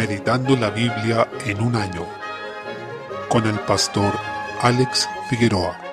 Meditando la Biblia en un año con el pastor Alex Figueroa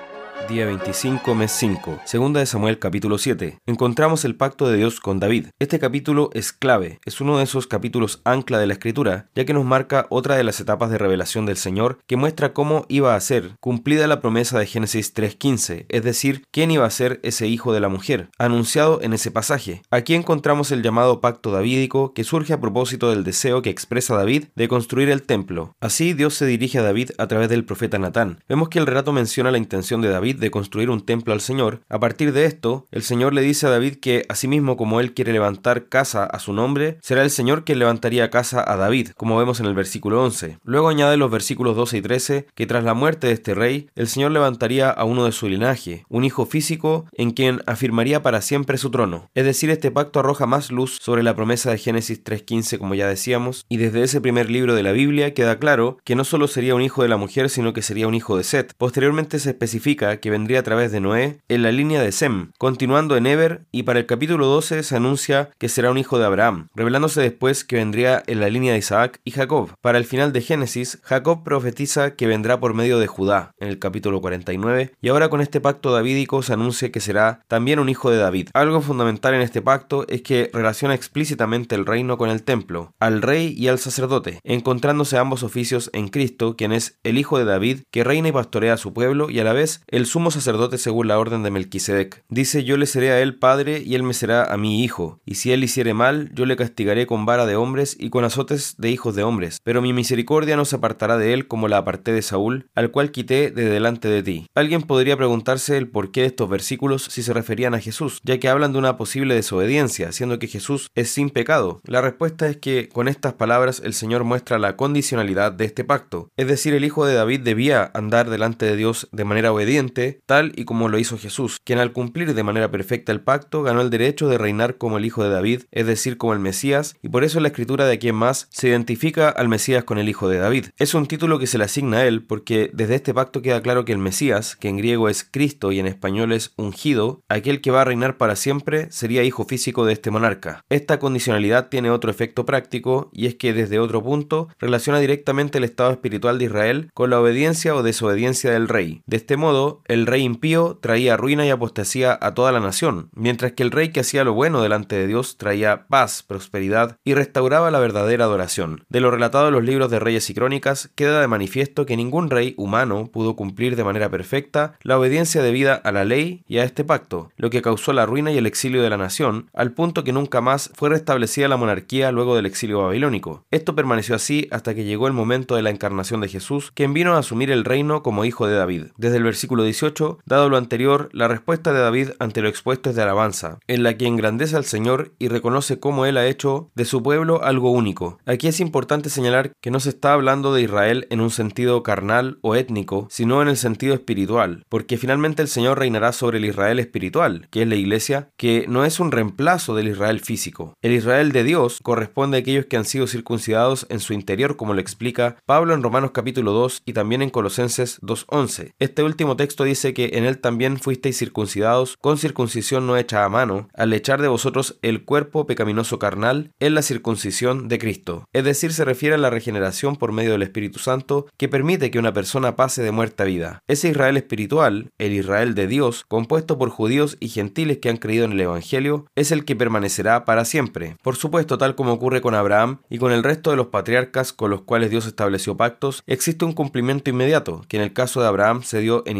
día 25, mes 5, segunda de Samuel capítulo 7, encontramos el pacto de Dios con David. Este capítulo es clave, es uno de esos capítulos ancla de la escritura, ya que nos marca otra de las etapas de revelación del Señor que muestra cómo iba a ser cumplida la promesa de Génesis 3.15, es decir, quién iba a ser ese hijo de la mujer, anunciado en ese pasaje. Aquí encontramos el llamado pacto davídico que surge a propósito del deseo que expresa David de construir el templo. Así Dios se dirige a David a través del profeta Natán. Vemos que el relato menciona la intención de David de construir un templo al Señor, a partir de esto, el Señor le dice a David que, asimismo como él quiere levantar casa a su nombre, será el Señor quien levantaría casa a David, como vemos en el versículo 11. Luego añade los versículos 12 y 13 que tras la muerte de este rey, el Señor levantaría a uno de su linaje, un hijo físico en quien afirmaría para siempre su trono. Es decir, este pacto arroja más luz sobre la promesa de Génesis 3.15, como ya decíamos, y desde ese primer libro de la Biblia queda claro que no solo sería un hijo de la mujer, sino que sería un hijo de Set. Posteriormente se especifica que vendría a través de Noé en la línea de Sem, continuando en Eber, y para el capítulo 12 se anuncia que será un hijo de Abraham, revelándose después que vendría en la línea de Isaac y Jacob. Para el final de Génesis, Jacob profetiza que vendrá por medio de Judá, en el capítulo 49, y ahora con este pacto davídico se anuncia que será también un hijo de David. Algo fundamental en este pacto es que relaciona explícitamente el reino con el templo, al rey y al sacerdote, encontrándose ambos oficios en Cristo, quien es el hijo de David, que reina y pastorea a su pueblo, y a la vez el sumo sacerdote según la orden de Melquisedec. Dice, yo le seré a él padre y él me será a mi hijo, y si él hiciere mal, yo le castigaré con vara de hombres y con azotes de hijos de hombres, pero mi misericordia no se apartará de él como la aparté de Saúl, al cual quité de delante de ti. Alguien podría preguntarse el porqué de estos versículos si se referían a Jesús, ya que hablan de una posible desobediencia, siendo que Jesús es sin pecado. La respuesta es que con estas palabras el Señor muestra la condicionalidad de este pacto, es decir, el hijo de David debía andar delante de Dios de manera obediente, tal y como lo hizo Jesús, quien al cumplir de manera perfecta el pacto ganó el derecho de reinar como el hijo de David, es decir, como el Mesías, y por eso la escritura de aquí en más se identifica al Mesías con el hijo de David. Es un título que se le asigna a él porque desde este pacto queda claro que el Mesías, que en griego es Cristo y en español es ungido, aquel que va a reinar para siempre, sería hijo físico de este monarca. Esta condicionalidad tiene otro efecto práctico y es que desde otro punto relaciona directamente el estado espiritual de Israel con la obediencia o desobediencia del rey. De este modo, el rey impío traía ruina y apostasía a toda la nación, mientras que el rey que hacía lo bueno delante de Dios traía paz, prosperidad y restauraba la verdadera adoración. De lo relatado en los libros de Reyes y Crónicas, queda de manifiesto que ningún rey humano pudo cumplir de manera perfecta la obediencia debida a la ley y a este pacto, lo que causó la ruina y el exilio de la nación, al punto que nunca más fue restablecida la monarquía luego del exilio babilónico. Esto permaneció así hasta que llegó el momento de la encarnación de Jesús, quien vino a asumir el reino como hijo de David. Desde el versículo 18, dado lo anterior, la respuesta de David ante lo expuesto es de alabanza, en la que engrandece al Señor y reconoce cómo Él ha hecho de su pueblo algo único. Aquí es importante señalar que no se está hablando de Israel en un sentido carnal o étnico, sino en el sentido espiritual, porque finalmente el Señor reinará sobre el Israel espiritual, que es la iglesia, que no es un reemplazo del Israel físico. El Israel de Dios corresponde a aquellos que han sido circuncidados en su interior, como lo explica Pablo en Romanos capítulo 2 y también en Colosenses 2.11. Este último texto dice que en él también fuisteis circuncidados con circuncisión no hecha a mano, al echar de vosotros el cuerpo pecaminoso carnal en la circuncisión de Cristo. Es decir, se refiere a la regeneración por medio del Espíritu Santo que permite que una persona pase de muerte a vida. Ese Israel espiritual, el Israel de Dios, compuesto por judíos y gentiles que han creído en el Evangelio, es el que permanecerá para siempre. Por supuesto, tal como ocurre con Abraham y con el resto de los patriarcas con los cuales Dios estableció pactos, existe un cumplimiento inmediato, que en el caso de Abraham se dio en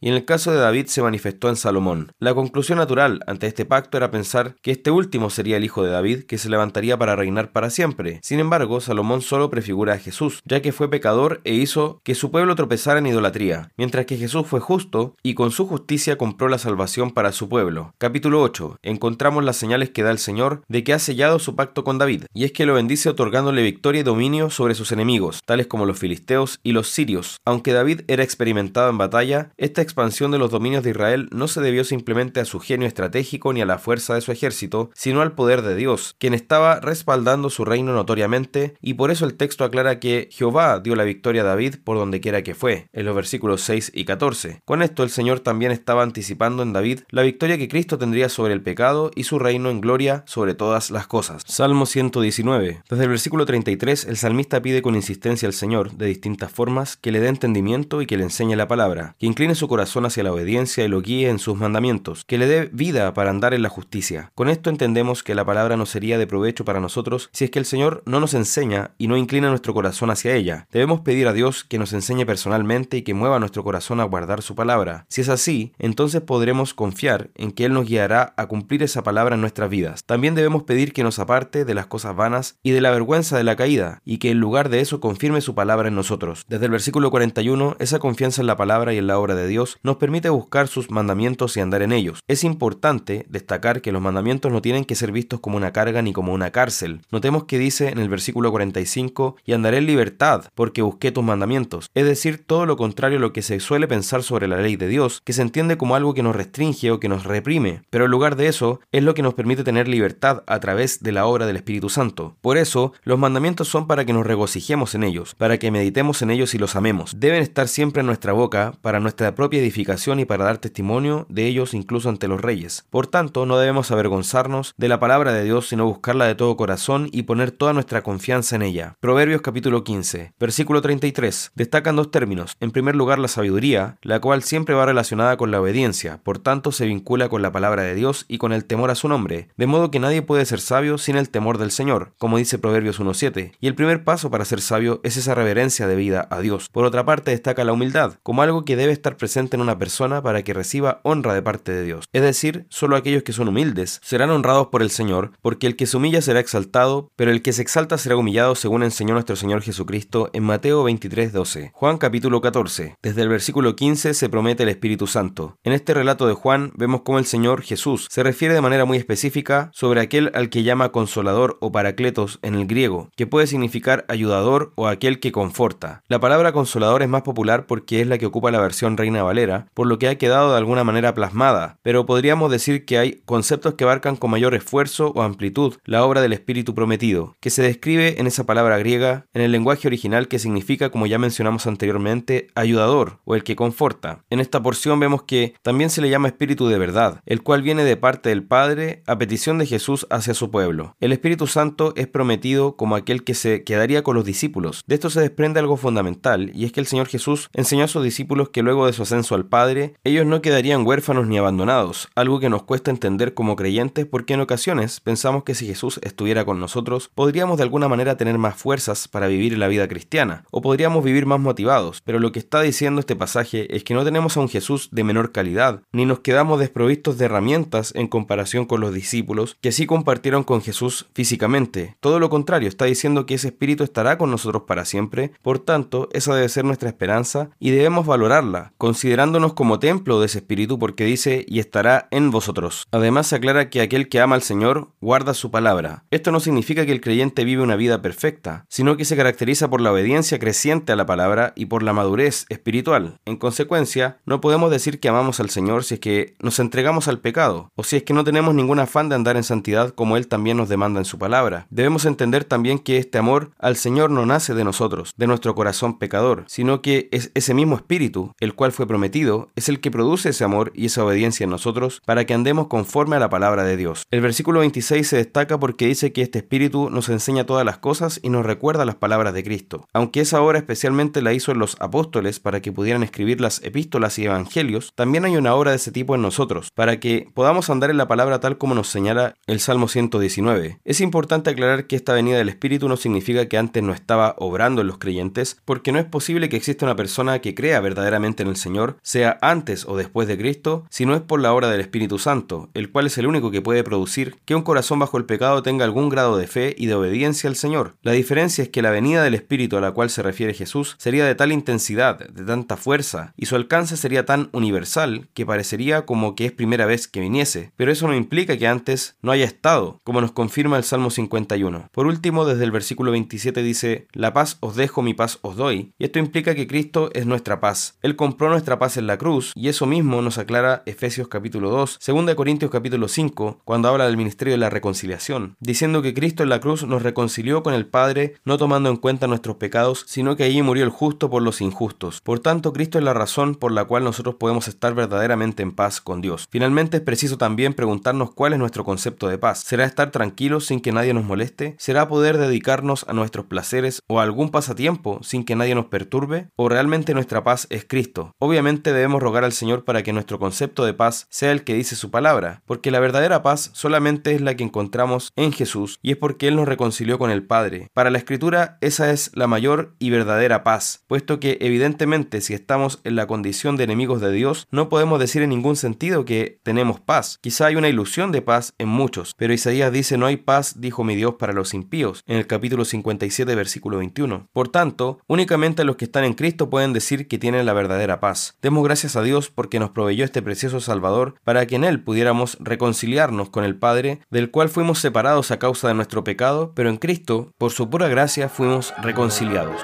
Y en el caso de David se manifestó en Salomón. La conclusión natural ante este pacto era pensar que este último sería el hijo de David que se levantaría para reinar para siempre. Sin embargo, Salomón solo prefigura a Jesús, ya que fue pecador e hizo que su pueblo tropezara en idolatría, mientras que Jesús fue justo y con su justicia compró la salvación para su pueblo. Capítulo 8. Encontramos las señales que da el Señor de que ha sellado su pacto con David, y es que lo bendice otorgándole victoria y dominio sobre sus enemigos, tales como los filisteos y los sirios. Aunque David era experimentado en batalla, este Expansión de los dominios de Israel no se debió simplemente a su genio estratégico ni a la fuerza de su ejército, sino al poder de Dios, quien estaba respaldando su reino notoriamente, y por eso el texto aclara que Jehová dio la victoria a David por donde quiera que fue, en los versículos 6 y 14. Con esto el Señor también estaba anticipando en David la victoria que Cristo tendría sobre el pecado y su reino en gloria sobre todas las cosas. Salmo 119. Desde el versículo 33 el salmista pide con insistencia al Señor, de distintas formas, que le dé entendimiento y que le enseñe la palabra, que incline su corazón hacia la obediencia y lo guíe en sus mandamientos, que le dé vida para andar en la justicia. Con esto entendemos que la palabra no sería de provecho para nosotros si es que el Señor no nos enseña y no inclina nuestro corazón hacia ella. Debemos pedir a Dios que nos enseñe personalmente y que mueva nuestro corazón a guardar su palabra. Si es así, entonces podremos confiar en que Él nos guiará a cumplir esa palabra en nuestras vidas. También debemos pedir que nos aparte de las cosas vanas y de la vergüenza de la caída, y que en lugar de eso confirme su palabra en nosotros. Desde el versículo 41, esa confianza en la palabra y en la obra de Dios nos permite buscar sus mandamientos y andar en ellos. Es importante destacar que los mandamientos no tienen que ser vistos como una carga ni como una cárcel. Notemos que dice en el versículo 45, y andaré en libertad, porque busqué tus mandamientos. Es decir, todo lo contrario a lo que se suele pensar sobre la ley de Dios, que se entiende como algo que nos restringe o que nos reprime, pero en lugar de eso, es lo que nos permite tener libertad a través de la obra del Espíritu Santo. Por eso, los mandamientos son para que nos regocijemos en ellos, para que meditemos en ellos y los amemos. Deben estar siempre en nuestra boca, para nuestra propia edificación y para dar testimonio de ellos incluso ante los reyes. Por tanto, no debemos avergonzarnos de la palabra de Dios, sino buscarla de todo corazón y poner toda nuestra confianza en ella. Proverbios capítulo 15, versículo 33. Destacan dos términos. En primer lugar, la sabiduría, la cual siempre va relacionada con la obediencia, por tanto se vincula con la palabra de Dios y con el temor a su nombre, de modo que nadie puede ser sabio sin el temor del Señor, como dice Proverbios 1.7. Y el primer paso para ser sabio es esa reverencia debida a Dios. Por otra parte, destaca la humildad, como algo que debe estar presente en una persona para que reciba honra de parte de Dios. Es decir, solo aquellos que son humildes serán honrados por el Señor, porque el que se humilla será exaltado, pero el que se exalta será humillado según enseñó nuestro Señor Jesucristo en Mateo 23.12. Juan capítulo 14. Desde el versículo 15 se promete el Espíritu Santo. En este relato de Juan vemos cómo el Señor Jesús se refiere de manera muy específica sobre aquel al que llama consolador o paracletos en el griego, que puede significar ayudador o aquel que conforta. La palabra consolador es más popular porque es la que ocupa la versión Reina Valera, por lo que ha quedado de alguna manera plasmada, pero podríamos decir que hay conceptos que abarcan con mayor esfuerzo o amplitud la obra del Espíritu prometido, que se describe en esa palabra griega en el lenguaje original que significa, como ya mencionamos anteriormente, ayudador o el que conforta. En esta porción vemos que también se le llama Espíritu de verdad, el cual viene de parte del Padre a petición de Jesús hacia su pueblo. El Espíritu Santo es prometido como aquel que se quedaría con los discípulos. De esto se desprende algo fundamental, y es que el Señor Jesús enseñó a sus discípulos que luego de su ascenso al Padre, ellos no quedarían huérfanos ni abandonados, algo que nos cuesta entender como creyentes porque en ocasiones pensamos que si Jesús estuviera con nosotros, podríamos de alguna manera tener más fuerzas para vivir la vida cristiana, o podríamos vivir más motivados, pero lo que está diciendo este pasaje es que no tenemos a un Jesús de menor calidad, ni nos quedamos desprovistos de herramientas en comparación con los discípulos que sí compartieron con Jesús físicamente. Todo lo contrario, está diciendo que ese Espíritu estará con nosotros para siempre, por tanto, esa debe ser nuestra esperanza y debemos valorarla, considerándonos como templo de ese Espíritu porque dice y estará en vosotros. Además se aclara que aquel que ama al Señor guarda su palabra. Esto no significa que el creyente vive una vida perfecta, sino que se caracteriza por la obediencia creciente a la palabra y por la madurez espiritual. En consecuencia, no podemos decir que amamos al Señor si es que nos entregamos al pecado, o si es que no tenemos ningún afán de andar en santidad como Él también nos demanda en su palabra. Debemos entender también que este amor al Señor no nace de nosotros, de nuestro corazón pecador, sino que es ese mismo Espíritu, el cual fue prometido, es el que produce ese amor y esa obediencia en nosotros para que andemos conforme a la palabra de Dios. El versículo 26 se destaca porque dice que este Espíritu nos enseña todas las cosas y nos recuerda las palabras de Cristo. Aunque esa obra especialmente la hizo en los apóstoles para que pudieran escribir las epístolas y evangelios, también hay una obra de ese tipo en nosotros, para que podamos andar en la palabra tal como nos señala el Salmo 119. Es importante aclarar que esta venida del Espíritu no significa que antes no estaba obrando en los creyentes, porque no es posible que exista una persona que crea verdaderamente en el Señor, sea antes o después de Cristo, si no es por la obra del Espíritu Santo, el cual es el único que puede producir que un corazón bajo el pecado tenga algún grado de fe y de obediencia al Señor. La diferencia es que la venida del Espíritu a la cual se refiere Jesús sería de tal intensidad, de tanta fuerza, y su alcance sería tan universal que parecería como que es primera vez que viniese, pero eso no implica que antes no haya estado, como nos confirma el Salmo 51. Por último, desde el versículo 27 dice, La paz os dejo, mi paz os doy, y esto implica que Cristo es nuestra paz. Él compró nuestra paz en la cruz, y eso mismo nos aclara Efesios capítulo 2, 2 Corintios capítulo 5, cuando habla del ministerio de la reconciliación, diciendo que Cristo en la cruz nos reconcilió con el Padre, no tomando en cuenta nuestros pecados, sino que allí murió el justo por los injustos. Por tanto, Cristo es la razón por la cual nosotros podemos estar verdaderamente en paz con Dios. Finalmente es preciso también preguntarnos cuál es nuestro concepto de paz. ¿Será estar tranquilos sin que nadie nos moleste? ¿Será poder dedicarnos a nuestros placeres o a algún pasatiempo sin que nadie nos perturbe? ¿O realmente nuestra paz es Cristo? Obviamente debemos rogar al Señor para que nuestro concepto de paz sea el que dice su palabra, porque la verdadera paz solamente es la que encontramos en Jesús y es porque Él nos reconcilió con el Padre. Para la Escritura esa es la mayor y verdadera paz, puesto que evidentemente si estamos en la condición de enemigos de Dios, no podemos decir en ningún sentido que tenemos paz. Quizá hay una ilusión de paz en muchos, pero Isaías dice no hay paz, dijo mi Dios, para los impíos, en el capítulo 57, versículo 21. Por tanto, únicamente los que están en Cristo pueden decir que tienen la verdadera paz. Demos gracias a Dios porque nos proveyó este precioso Salvador para que en Él pudiéramos reconciliarnos con el Padre, del cual fuimos separados a causa de nuestro pecado, pero en Cristo, por su pura gracia, fuimos reconciliados.